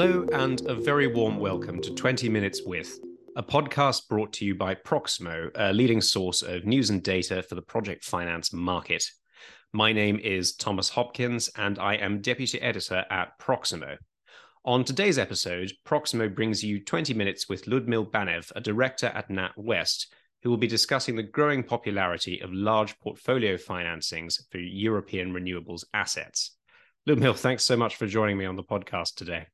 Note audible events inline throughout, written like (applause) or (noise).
Hello, and a very warm welcome to 20 Minutes with, a podcast brought to you by Proximo, a leading source of news and data for the project finance market. My name is Thomas Hopkins, and I am deputy editor at Proximo. On today's episode, Proximo brings you 20 Minutes with Ludmil Banev, a director at NatWest, who will be discussing the growing popularity of large portfolio financings for European renewables assets. Ludmil, thanks so much for joining me on the podcast today.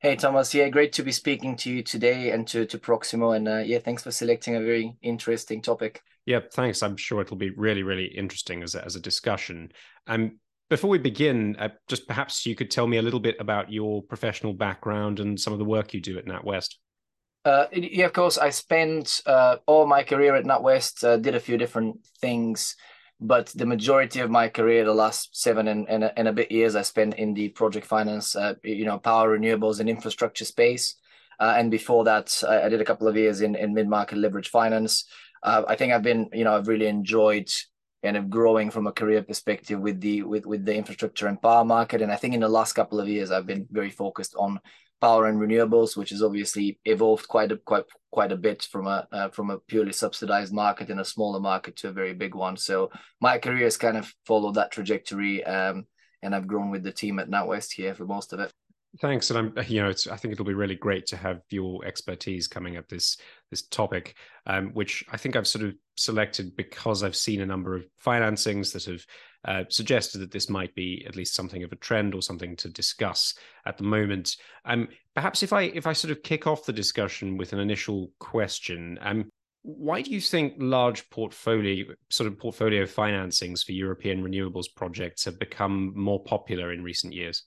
Hey Thomas, yeah, great to be speaking to you today and to, to Proximo. And uh, yeah, thanks for selecting a very interesting topic. Yeah, thanks. I'm sure it'll be really, really interesting as a, as a discussion. Um, before we begin, uh, just perhaps you could tell me a little bit about your professional background and some of the work you do at NatWest. Uh, yeah, of course. I spent uh, all my career at NatWest, uh, did a few different things but the majority of my career, the last seven and, and, and a bit years, I spent in the project finance, uh, you know, power, renewables, and infrastructure space. Uh, and before that, I, I, did a couple of years in, in mid market leverage finance. Uh, I think I've been, you know, I've really enjoyed kind of growing from a career perspective with the with with the infrastructure and power market. And I think in the last couple of years, I've been very focused on power and renewables, which has obviously evolved quite a quite quite a bit from a uh, from a purely subsidized market in a smaller market to a very big one. So my career has kind of followed that trajectory, um, and I've grown with the team at NatWest here for most of it. Thanks, and I'm you know it's I think it'll be really great to have your expertise coming at this this topic, um, which I think I've sort of selected because I've seen a number of financings that have uh, suggested that this might be at least something of a trend or something to discuss at the moment. Um, perhaps if I if I sort of kick off the discussion with an initial question, um, why do you think large portfolio sort of portfolio financings for European renewables projects have become more popular in recent years?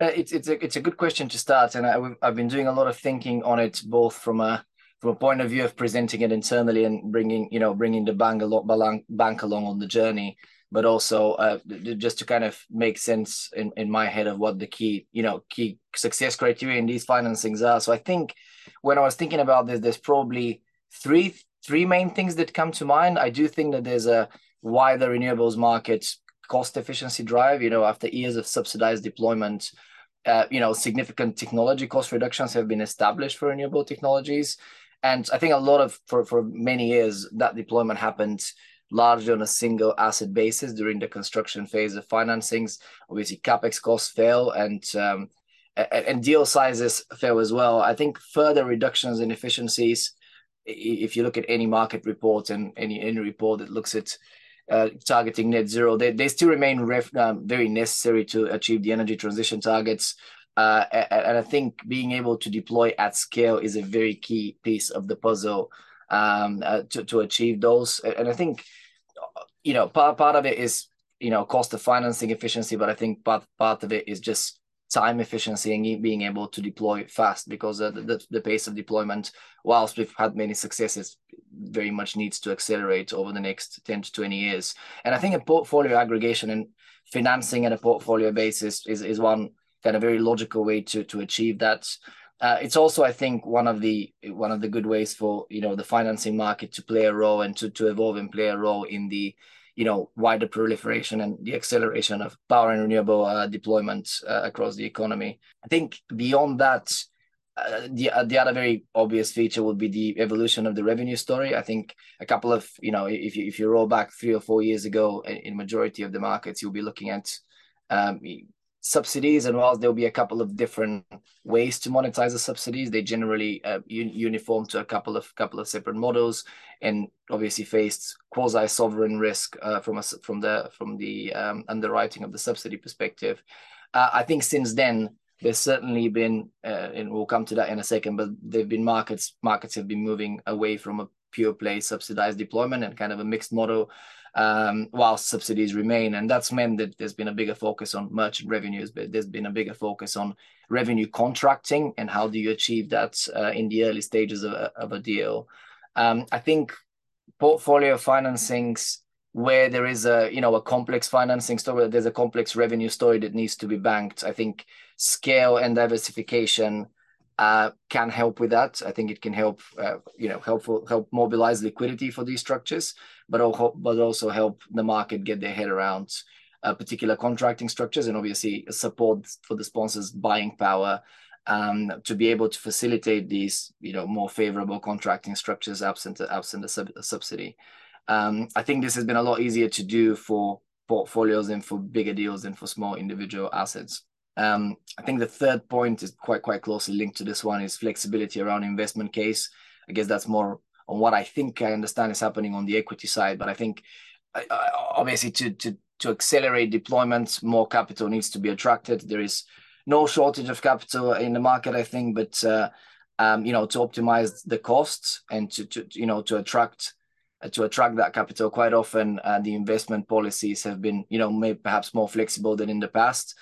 Uh, it's it's a it's a good question to start, and I, I've been doing a lot of thinking on it, both from a from a point of view of presenting it internally and bringing you know bringing the bank along bank along on the journey but also uh, just to kind of make sense in, in my head of what the key you know key success criteria in these financings are. So i think when i was thinking about this there's probably three three main things that come to mind. I do think that there's a wider renewables market cost efficiency drive you know after years of subsidized deployment uh, you know significant technology cost reductions have been established for renewable technologies and i think a lot of for for many years that deployment happened largely on a single asset basis during the construction phase of financings. Obviously, capex costs fell and um, and deal sizes fell as well. I think further reductions in efficiencies, if you look at any market report and any any report that looks at uh, targeting net zero, they, they still remain ref, um, very necessary to achieve the energy transition targets. Uh, and I think being able to deploy at scale is a very key piece of the puzzle um, uh, to, to achieve those. And I think you know, part part of it is you know cost of financing efficiency, but I think part part of it is just time efficiency and being able to deploy fast because uh, the, the pace of deployment, whilst we've had many successes, very much needs to accelerate over the next 10 to 20 years. And I think a portfolio aggregation and financing at a portfolio basis is, is one kind of very logical way to, to achieve that. Uh, it's also, I think, one of the one of the good ways for you know the financing market to play a role and to to evolve and play a role in the you know wider proliferation and the acceleration of power and renewable uh, deployment uh, across the economy. I think beyond that, uh, the uh, the other very obvious feature would be the evolution of the revenue story. I think a couple of you know if you if you roll back three or four years ago, in majority of the markets, you'll be looking at um, subsidies and whilst there'll be a couple of different ways to monetize the subsidies they generally uh, un- uniform to a couple of couple of separate models and obviously faced quasi sovereign risk uh, from us from the from the um, underwriting of the subsidy perspective. Uh, i think since then there's certainly been uh, and we'll come to that in a second but there've been markets markets have been moving away from a pure play subsidized deployment and kind of a mixed model um, while subsidies remain. And that's meant that there's been a bigger focus on merchant revenues, but there's been a bigger focus on revenue contracting and how do you achieve that uh, in the early stages of a, of a deal. Um, I think portfolio financings where there is a you know a complex financing story there's a complex revenue story that needs to be banked i think scale and diversification uh, can help with that. I think it can help, uh, you know, help help mobilize liquidity for these structures, but also, but also help the market get their head around uh, particular contracting structures and obviously support for the sponsors' buying power um, to be able to facilitate these, you know, more favorable contracting structures absent absent a, sub- a subsidy. Um, I think this has been a lot easier to do for portfolios and for bigger deals than for small individual assets. Um, I think the third point is quite quite closely linked to this one is flexibility around investment case. I guess that's more on what I think I understand is happening on the equity side, but I think obviously to to to accelerate deployment, more capital needs to be attracted. There is no shortage of capital in the market, I think, but uh, um, you know to optimize the costs and to, to you know to attract uh, to attract that capital. Quite often, uh, the investment policies have been you know maybe perhaps more flexible than in the past,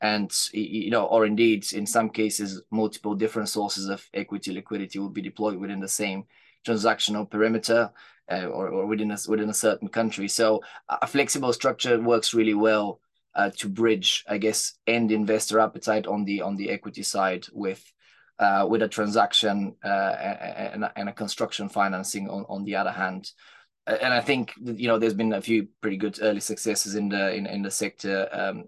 and you know or indeed in some cases multiple different sources of equity liquidity will be deployed within the same transactional perimeter uh, or, or within a, within a certain country. So a flexible structure works really well uh, to bridge, I guess, end investor appetite on the on the equity side with uh, with a transaction uh, and, and, a construction financing on, on the other hand. And I think you know there's been a few pretty good early successes in the in, in the sector, um,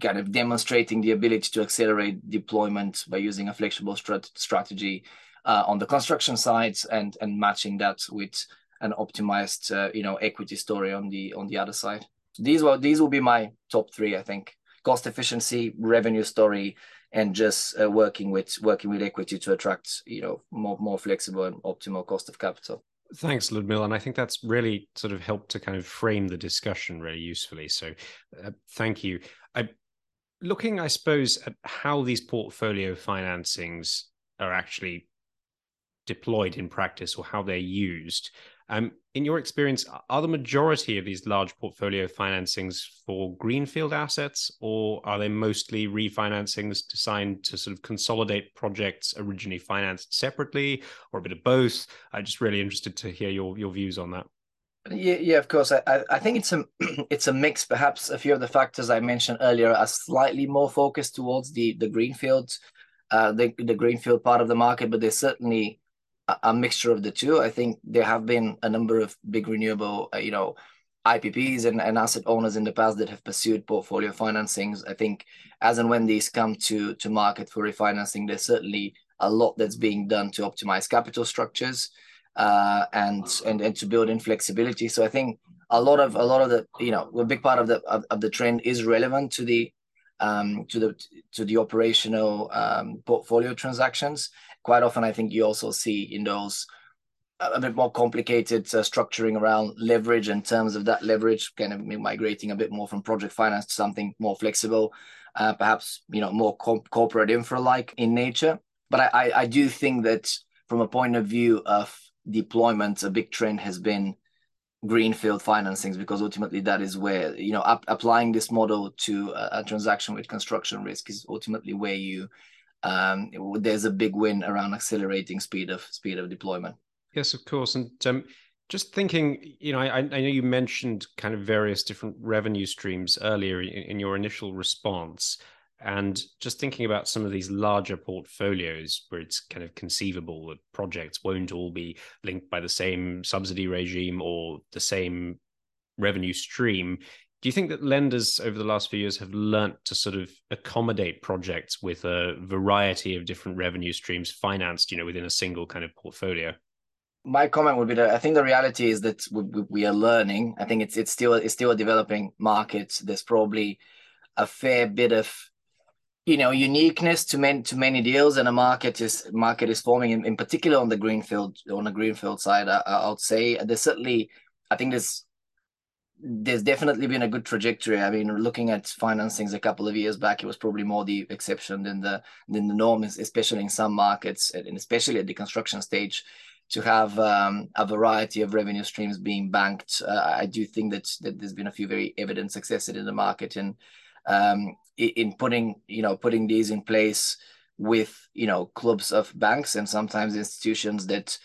kind of demonstrating the ability to accelerate deployment by using a flexible strat- strategy uh, on the construction sides and and matching that with an optimized uh, you know equity story on the on the other side. These will these will be my top three, I think: cost efficiency, revenue story, and just uh, working with working with equity to attract you know more more flexible and optimal cost of capital. Thanks, Ludmila. And I think that's really sort of helped to kind of frame the discussion really usefully. So uh, thank you. Looking, I suppose, at how these portfolio financings are actually deployed in practice or how they're used. Um, in your experience, are the majority of these large portfolio financings for greenfield assets, or are they mostly refinancings designed to sort of consolidate projects originally financed separately, or a bit of both? I'm just really interested to hear your your views on that. Yeah, yeah, of course. I, I think it's a (clears throat) it's a mix. Perhaps a few of the factors I mentioned earlier are slightly more focused towards the the greenfield, uh, the the greenfield part of the market, but there's certainly a mixture of the two. I think there have been a number of big renewable, uh, you know, IPPs and, and asset owners in the past that have pursued portfolio financings. I think as and when these come to to market for refinancing, there's certainly a lot that's being done to optimize capital structures uh, and and and to build in flexibility. So I think a lot of a lot of the you know a big part of the of, of the trend is relevant to the um, to the to the operational um, portfolio transactions quite often I think you also see in those a bit more complicated uh, structuring around leverage in terms of that leverage kind of migrating a bit more from project finance to something more flexible uh, perhaps you know more co- corporate infra like in nature but I, I, I do think that from a point of view of deployment a big trend has been greenfield financings because ultimately that is where you know ap- applying this model to a, a transaction with construction risk is ultimately where you um, there's a big win around accelerating speed of speed of deployment. Yes, of course, and um, just thinking, you know, I, I, know you mentioned kind of various different revenue streams earlier in, in your initial response, and just thinking about some of these larger portfolios where it's kind of conceivable that projects won't all be linked by the same subsidy regime or the same revenue stream do you think that lenders over the last few years have learnt to sort of accommodate projects with a variety of different revenue streams financed, you know, within a single kind of portfolio? My comment would be that I think the reality is that we, we are learning. I think it's it's still it's still a developing market. There's probably a fair bit of you know uniqueness to many to many deals and a market is market is forming in, in particular on the greenfield on the greenfield side I, I would say there's certainly i think there's there's definitely been a good trajectory. I mean, looking at financings a couple of years back, it was probably more the exception than the than the norm, especially in some markets, and especially at the construction stage, to have um, a variety of revenue streams being banked. Uh, I do think that, that there's been a few very evident successes in the market and um, in putting you know putting these in place with you know clubs of banks and sometimes institutions that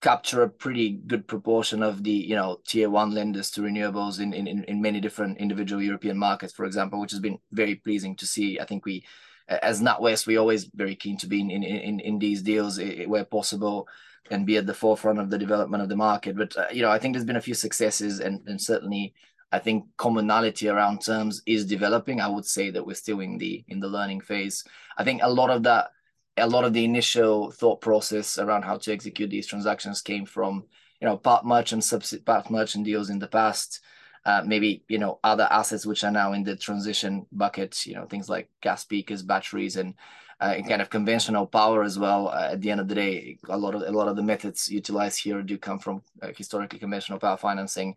capture a pretty good proportion of the you know tier one lenders to renewables in, in in many different individual European markets, for example, which has been very pleasing to see. I think we, as NatWest, we're always very keen to be in in in, these deals where possible and be at the forefront of the development of the market. But uh, you know, I think there's been a few successes, and and certainly. I think commonality around terms is developing. I would say that we're still in the in the learning phase. I think a lot of that a lot of the initial thought process around how to execute these transactions came from you know part merchant subsidy part merchant deals in the past uh, maybe you know other assets which are now in the transition bucket you know things like gas peakers batteries and uh, kind of conventional power as well uh, at the end of the day a lot of a lot of the methods utilized here do come from uh, historically conventional power financing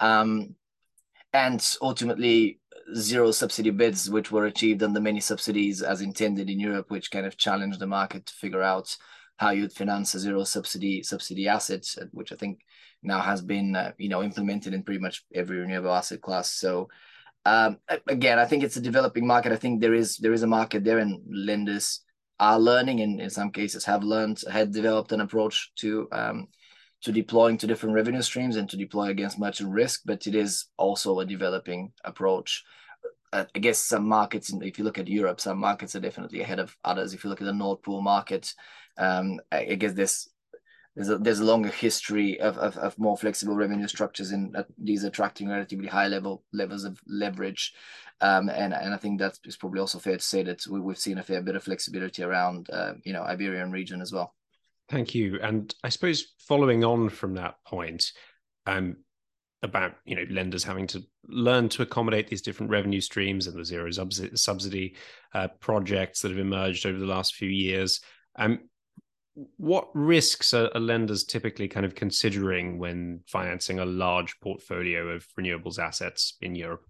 um, and ultimately zero subsidy bids, which were achieved under many subsidies as intended in Europe, which kind of challenged the market to figure out how you'd finance a zero subsidy subsidy asset, which I think now has been uh, you know implemented in pretty much every renewable asset class. So um, again, I think it's a developing market. I think there is there is a market there, and lenders are learning, and in some cases have learned, had developed an approach to um, to deploying to different revenue streams and to deploy against merchant risk, but it is also a developing approach. Uh, I guess some markets, if you look at Europe, some markets are definitely ahead of others. If you look at the Nord Pool market, um, I guess there's there's a, there's a longer history of, of, of more flexible revenue structures and uh, these attracting relatively high level levels of leverage. Um, and, and I think that is probably also fair to say that we, have seen a fair bit of flexibility around, uh, you know, Iberian region as well. Thank you. And I suppose following on from that point, um, about you know lenders having to learn to accommodate these different revenue streams and the zero subsidy uh, projects that have emerged over the last few years. Um, what risks are, are, lenders typically kind of considering when financing a large portfolio of renewables assets in Europe?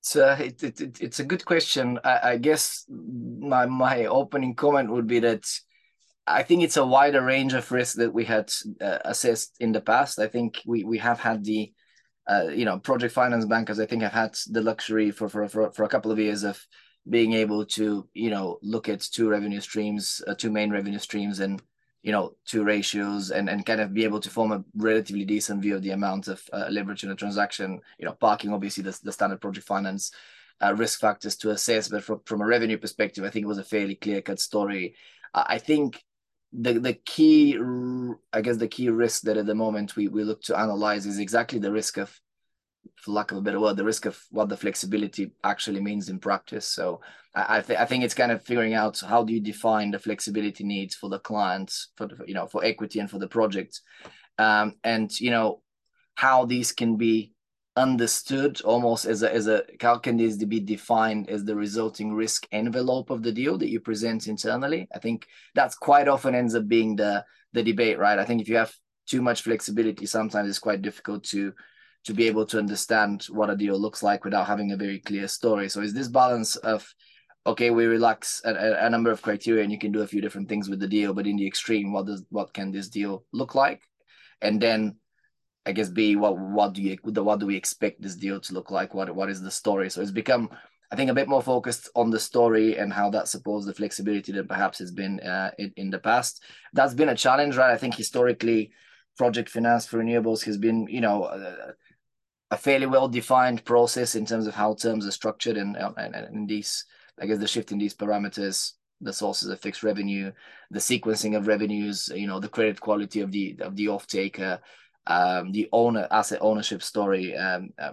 So it, it, it's a good question. I, I guess my my opening comment would be that I think it's a wider range of risks that we had uh, assessed in the past. I think we we have had the uh, you know project finance bankers. I think have had the luxury for for for, for a couple of years of being able to you know look at two revenue streams, uh, two main revenue streams, and you know two ratios, and and kind of be able to form a relatively decent view of the amount of uh, leverage in a transaction. You know, parking obviously the, the standard project finance. Uh, risk factors to assess, but from, from a revenue perspective, I think it was a fairly clear cut story. I think the the key i guess the key risk that at the moment we we look to analyze is exactly the risk of for lack of a better word the risk of what the flexibility actually means in practice. So i I, th- I think it's kind of figuring out how do you define the flexibility needs for the clients for the, you know for equity and for the project. Um, and you know how these can be understood almost as a as a how can this be defined as the resulting risk envelope of the deal that you present internally? I think that's quite often ends up being the the debate right? I think if you have too much flexibility sometimes it's quite difficult to to be able to understand what a deal looks like without having a very clear story. So is this balance of okay we relax a, a number of criteria and you can do a few different things with the deal but in the extreme what does what can this deal look like? And then I guess B what what do you what do we expect this deal to look like? What what is the story? So it's become I think a bit more focused on the story and how that supports the flexibility that perhaps has been uh, in, in the past. That's been a challenge, right? I think historically, project finance for renewables has been, you know, a, a fairly well defined process in terms of how terms are structured and, and and these, I guess, the shift in these parameters, the sources of fixed revenue, the sequencing of revenues, you know, the credit quality of the of the off taker um, the owner asset ownership story um, uh,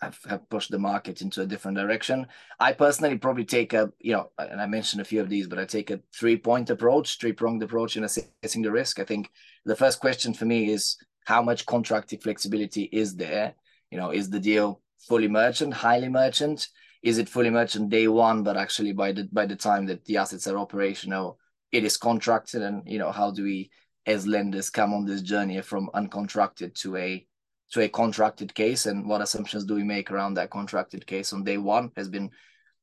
have, have pushed the market into a different direction. I personally probably take a, you know, and I mentioned a few of these, but I take a three point approach, three pronged approach in assessing the risk. I think the first question for me is how much contracting flexibility is there? You know, is the deal fully merchant, highly merchant? Is it fully merchant day one, but actually by the by the time that the assets are operational, it is contracted? And you know, how do we as lenders come on this journey from uncontracted to a to a contracted case? And what assumptions do we make around that contracted case on day one has been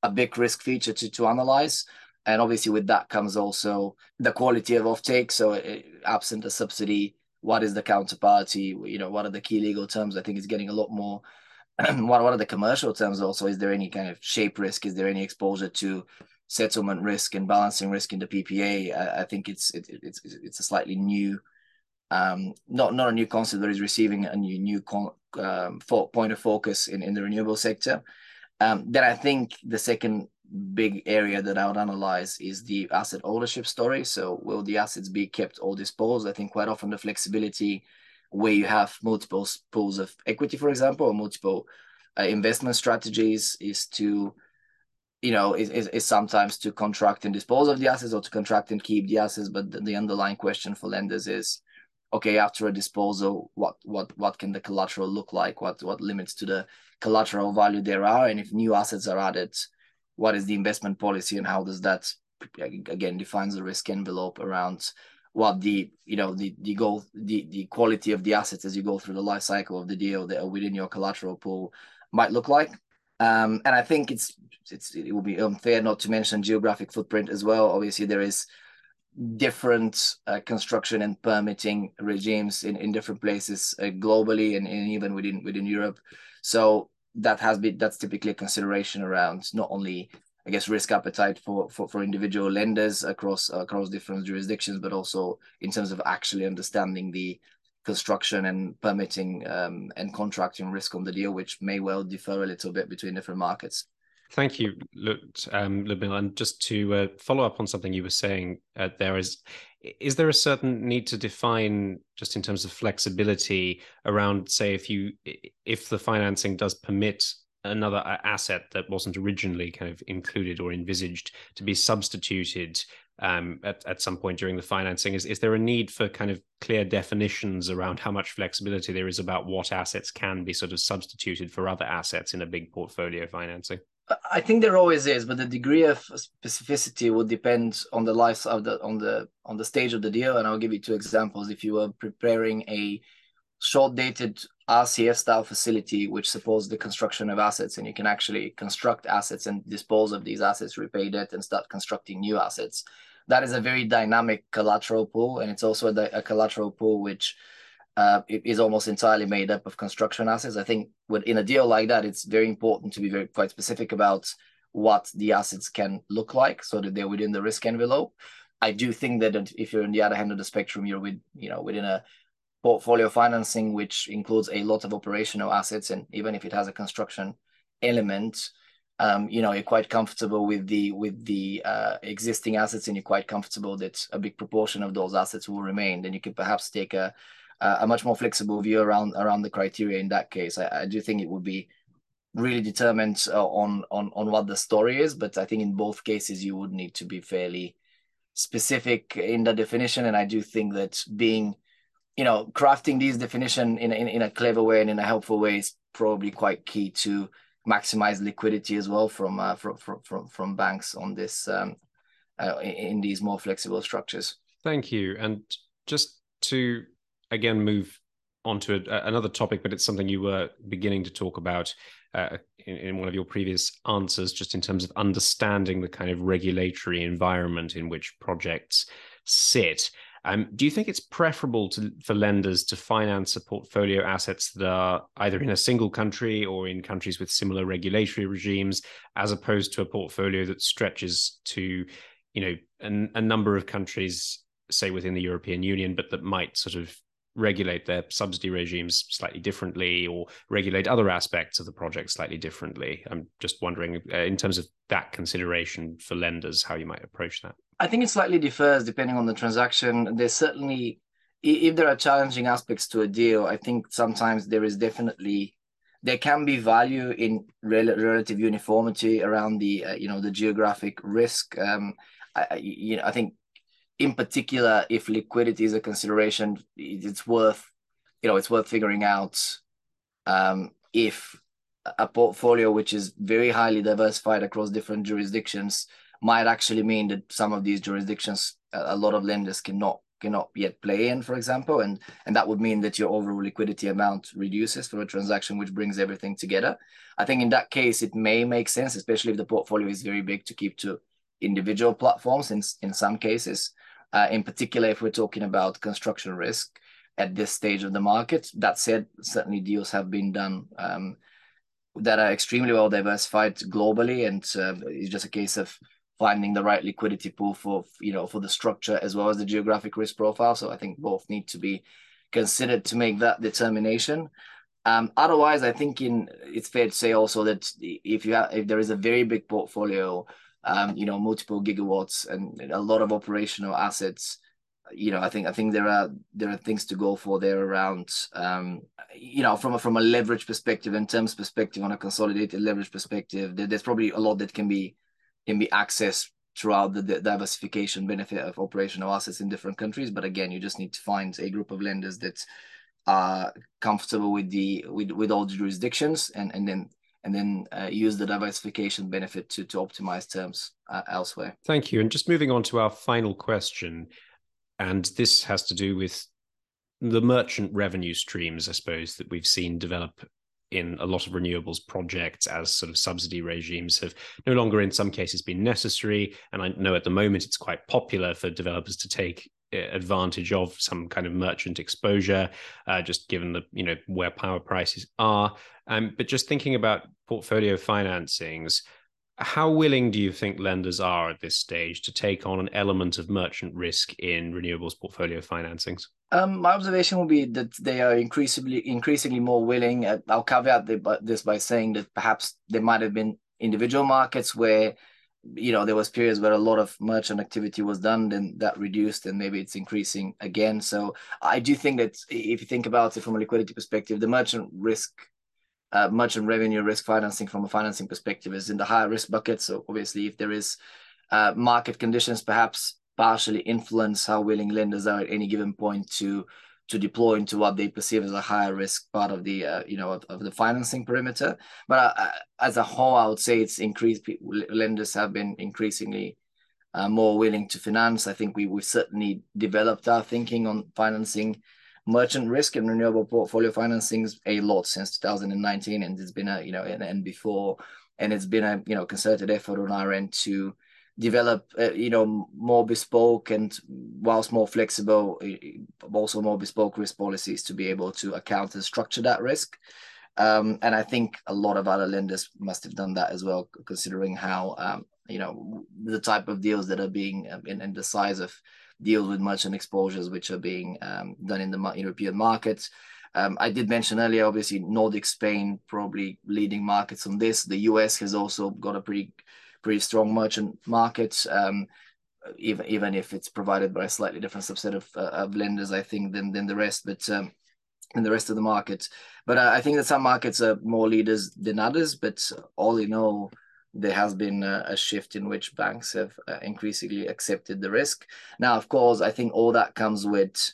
a big risk feature to, to analyze. And obviously with that comes also the quality of offtake. So it, eh, absent a subsidy what is the counterparty? You know what are the key legal terms? I think it's getting a lot more (clears throat) what, what are the commercial terms also? Is there any kind of shape risk? Is there any exposure to settlement risk and balancing risk in the PPA, I, I think it's it, it's it's a slightly new, um, not not a new concept, that is receiving a new new con, um, point of focus in in the renewable sector. Um, then I think the second big area that I would analyze is the asset ownership story. So will the assets be kept or disposed? I think quite often the flexibility where you have multiple pools of equity, for example, or multiple uh, investment strategies is to you know, is, is, is sometimes to contract and dispose of the assets or to contract and keep the assets. But the, the underlying question for lenders is, okay, after a disposal, what what what can the collateral look like? What what limits to the collateral value there are? And if new assets are added, what is the investment policy and how does that again defines the risk envelope around what the you know the the goal the the quality of the assets as you go through the life cycle of the deal that are within your collateral pool might look like. Um, and I think it's it's it will be unfair not to mention geographic footprint as well. Obviously, there is different uh, construction and permitting regimes in, in different places uh, globally and, and even within within Europe. So that has been that's typically a consideration around not only I guess risk appetite for for, for individual lenders across across different jurisdictions, but also in terms of actually understanding the construction and permitting um, and contracting risk on the deal, which may well differ a little bit between different markets. Thank you, um, Ludmila. And just to uh, follow up on something you were saying, uh, there is is there a certain need to define just in terms of flexibility around, say, if you if the financing does permit another asset that wasn't originally kind of included or envisaged to be substituted um, at, at some point during the financing? Is, is there a need for kind of clear definitions around how much flexibility there is about what assets can be sort of substituted for other assets in a big portfolio financing? I think there always is, but the degree of specificity will depend on the life of the on the on the stage of the deal. And I'll give you two examples. If you were preparing a short-dated RCF style facility, which supports the construction of assets, and you can actually construct assets and dispose of these assets, repay debt, and start constructing new assets. That is a very dynamic collateral pool, and it's also a, a collateral pool which uh, is almost entirely made up of construction assets. I think with, in a deal like that, it's very important to be very quite specific about what the assets can look like, so that they're within the risk envelope. I do think that if you're on the other hand of the spectrum, you're with you know within a portfolio financing, which includes a lot of operational assets, and even if it has a construction element, um, you know, you're quite comfortable with the with the uh, existing assets, and you're quite comfortable that a big proportion of those assets will remain. Then you could perhaps take a a much more flexible view around around the criteria. In that case, I, I do think it would be really determined uh, on on on what the story is, but I think in both cases you would need to be fairly specific in the definition, and I do think that being you know, crafting these definition in, in, in a clever way and in a helpful way is probably quite key to maximize liquidity as well from uh, from, from from banks on this um, uh, in these more flexible structures. Thank you. And just to again move on to a, another topic, but it's something you were beginning to talk about uh, in, in, one of your previous answers, just in terms of understanding the kind of regulatory environment in which projects sit. Um, do you think it's preferable to, for lenders to finance a portfolio assets that are either in a single country or in countries with similar regulatory regimes, as opposed to a portfolio that stretches to, you know, a, a number of countries, say within the European Union, but that might sort of regulate their subsidy regimes slightly differently or regulate other aspects of the project slightly differently. I'm just wondering, uh, in terms of that consideration for lenders, how you might approach that. I think it slightly differs depending on the transaction. There's certainly, if there are challenging aspects to a deal, I think sometimes there is definitely there can be value in rel- relative uniformity around the uh, you know the geographic risk. Um, I, you know, I think in particular, if liquidity is a consideration, it's worth, you know, it's worth figuring out um, if a portfolio which is very highly diversified across different jurisdictions might actually mean that some of these jurisdictions, a lot of lenders cannot cannot yet play in, for example, and and that would mean that your overall liquidity amount reduces for a transaction which brings everything together. I think in that case it may make sense, especially if the portfolio is very big, to keep to individual platforms in in some cases. Uh, in particular, if we're talking about construction risk at this stage of the market. That said, certainly deals have been done um, that are extremely well diversified globally, and uh, it's just a case of finding the right liquidity pool for you know for the structure as well as the geographic risk profile. So I think both need to be considered to make that determination. Um, otherwise, I think in it's fair to say also that if you have if there is a very big portfolio um, you know, multiple gigawatts and a lot of operational assets. You know, I think I think there are there are things to go for there around, um, you know, from a, from a leverage perspective and terms perspective on a consolidated leverage perspective. There, there's probably a lot that can be can be accessed throughout the, the diversification benefit of operational assets in different countries. But again, you just need to find a group of lenders that are comfortable with the with, with all the jurisdictions and, and then and then uh, use the diversification benefit to to optimize terms uh, elsewhere. Thank you. And just moving on to our final question, and this has to do with the merchant revenue streams, I suppose, that we've seen develop in a lot of renewables projects as sort of subsidy regimes have no longer in some cases been necessary. And i know at the moment it's quite popular for developers to take uh, advantage of some kind of merchant exposure uh, just given the you know where power prices are. Um, but just thinking about portfolio financings how willing do you think lenders are at this stage to take on an element of merchant risk in renewables portfolio financings? Um, my observation will be that they are increasingly increasingly more willing. Uh, I'll caveat this by saying that perhaps there might have been individual markets where you know there was periods where a lot of merchant activity was done then that reduced and maybe it's increasing again so i do think that if you think about it from a liquidity perspective the merchant risk uh, merchant revenue risk financing from a financing perspective is in the higher risk bucket. So obviously, if there is uh, market conditions, perhaps partially influence how willing lenders are at any given point to to deploy into what they perceive as a higher risk part of the uh, you know of, of, the financing perimeter. But uh, as a whole, I would say it's increased. Lenders have been increasingly uh, more willing to finance. I think we we certainly developed our thinking on financing merchant risk and renewable portfolio financings a lot since 2019 and it's been a you know and, and before and it's been a you know concerted effort on our end to develop uh, you know more bespoke and whilst more flexible also more bespoke risk policies to be able to account and structure that risk. Um, and i think a lot of other lenders must have done that as well considering how um, you know the type of deals that are being um, in, and the size of deals with merchant exposures which are being um, done in the European markets. Um, I did mention earlier, obviously, Nordic Spain probably leading markets on this. The US has also got a pretty pretty strong merchant market, um, even even if it's provided by a slightly different subset of, uh, of lenders, I think, than than the rest. But um, in the rest of the market, but uh, I think that some markets are more leaders than others. But all in all, there has been a, a shift in which banks have uh, increasingly accepted the risk. Now, of course, I think all that comes with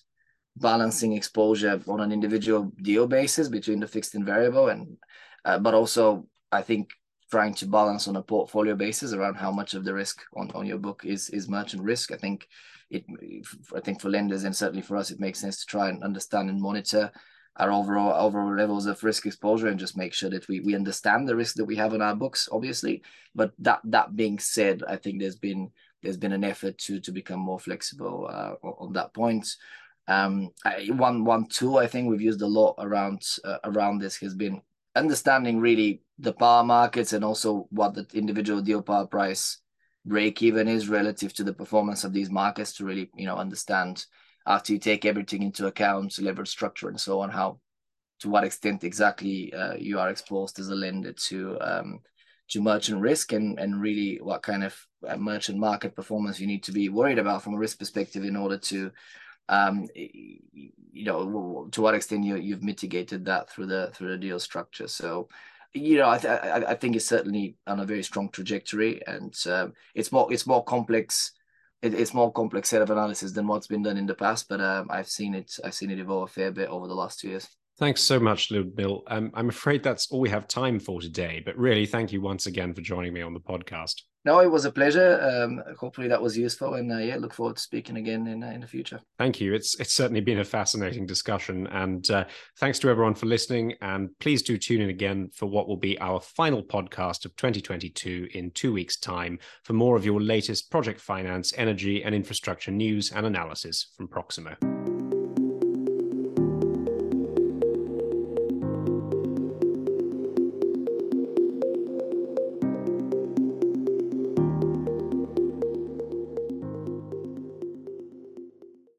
balancing exposure on an individual deal basis between the fixed and variable, and uh, but also I think trying to balance on a portfolio basis around how much of the risk on, on your book is is merchant risk. I think it I think for lenders and certainly for us, it makes sense to try and understand and monitor our overall overall levels of risk exposure and just make sure that we we understand the risk that we have on our books obviously. But that that being said i think there's been there's been an effort to to become more flexible uh, on that point. Um I, one one tool i think we've used a lot around uh, around this has been understanding really the power markets and also what the individual deal power price break even is relative to the performance of these markets to really you know understand after you take everything into account, leverage structure and so on, how to what extent exactly uh, you are exposed as a lender to um, to merchant risk and and really what kind of uh, merchant market performance you need to be worried about from a risk perspective in order to um, you know to what extent you you've mitigated that through the through the deal structure. So you know I, th- I think it's certainly on a very strong trajectory and uh, it's more it's more complex it, it's more complex set of analysis than what's been done in the past, but um, I've seen it. I've seen it evolve a fair bit over the last two years. Thanks so much, Bill. Um, I'm afraid that's all we have time for today, but really, thank you once again for joining me on the podcast. No, it was a pleasure. Um, hopefully, that was useful, and uh, yeah, look forward to speaking again in uh, in the future. Thank you. It's it's certainly been a fascinating discussion, and uh, thanks to everyone for listening. And please do tune in again for what will be our final podcast of 2022 in two weeks' time for more of your latest project finance, energy, and infrastructure news and analysis from Proximo.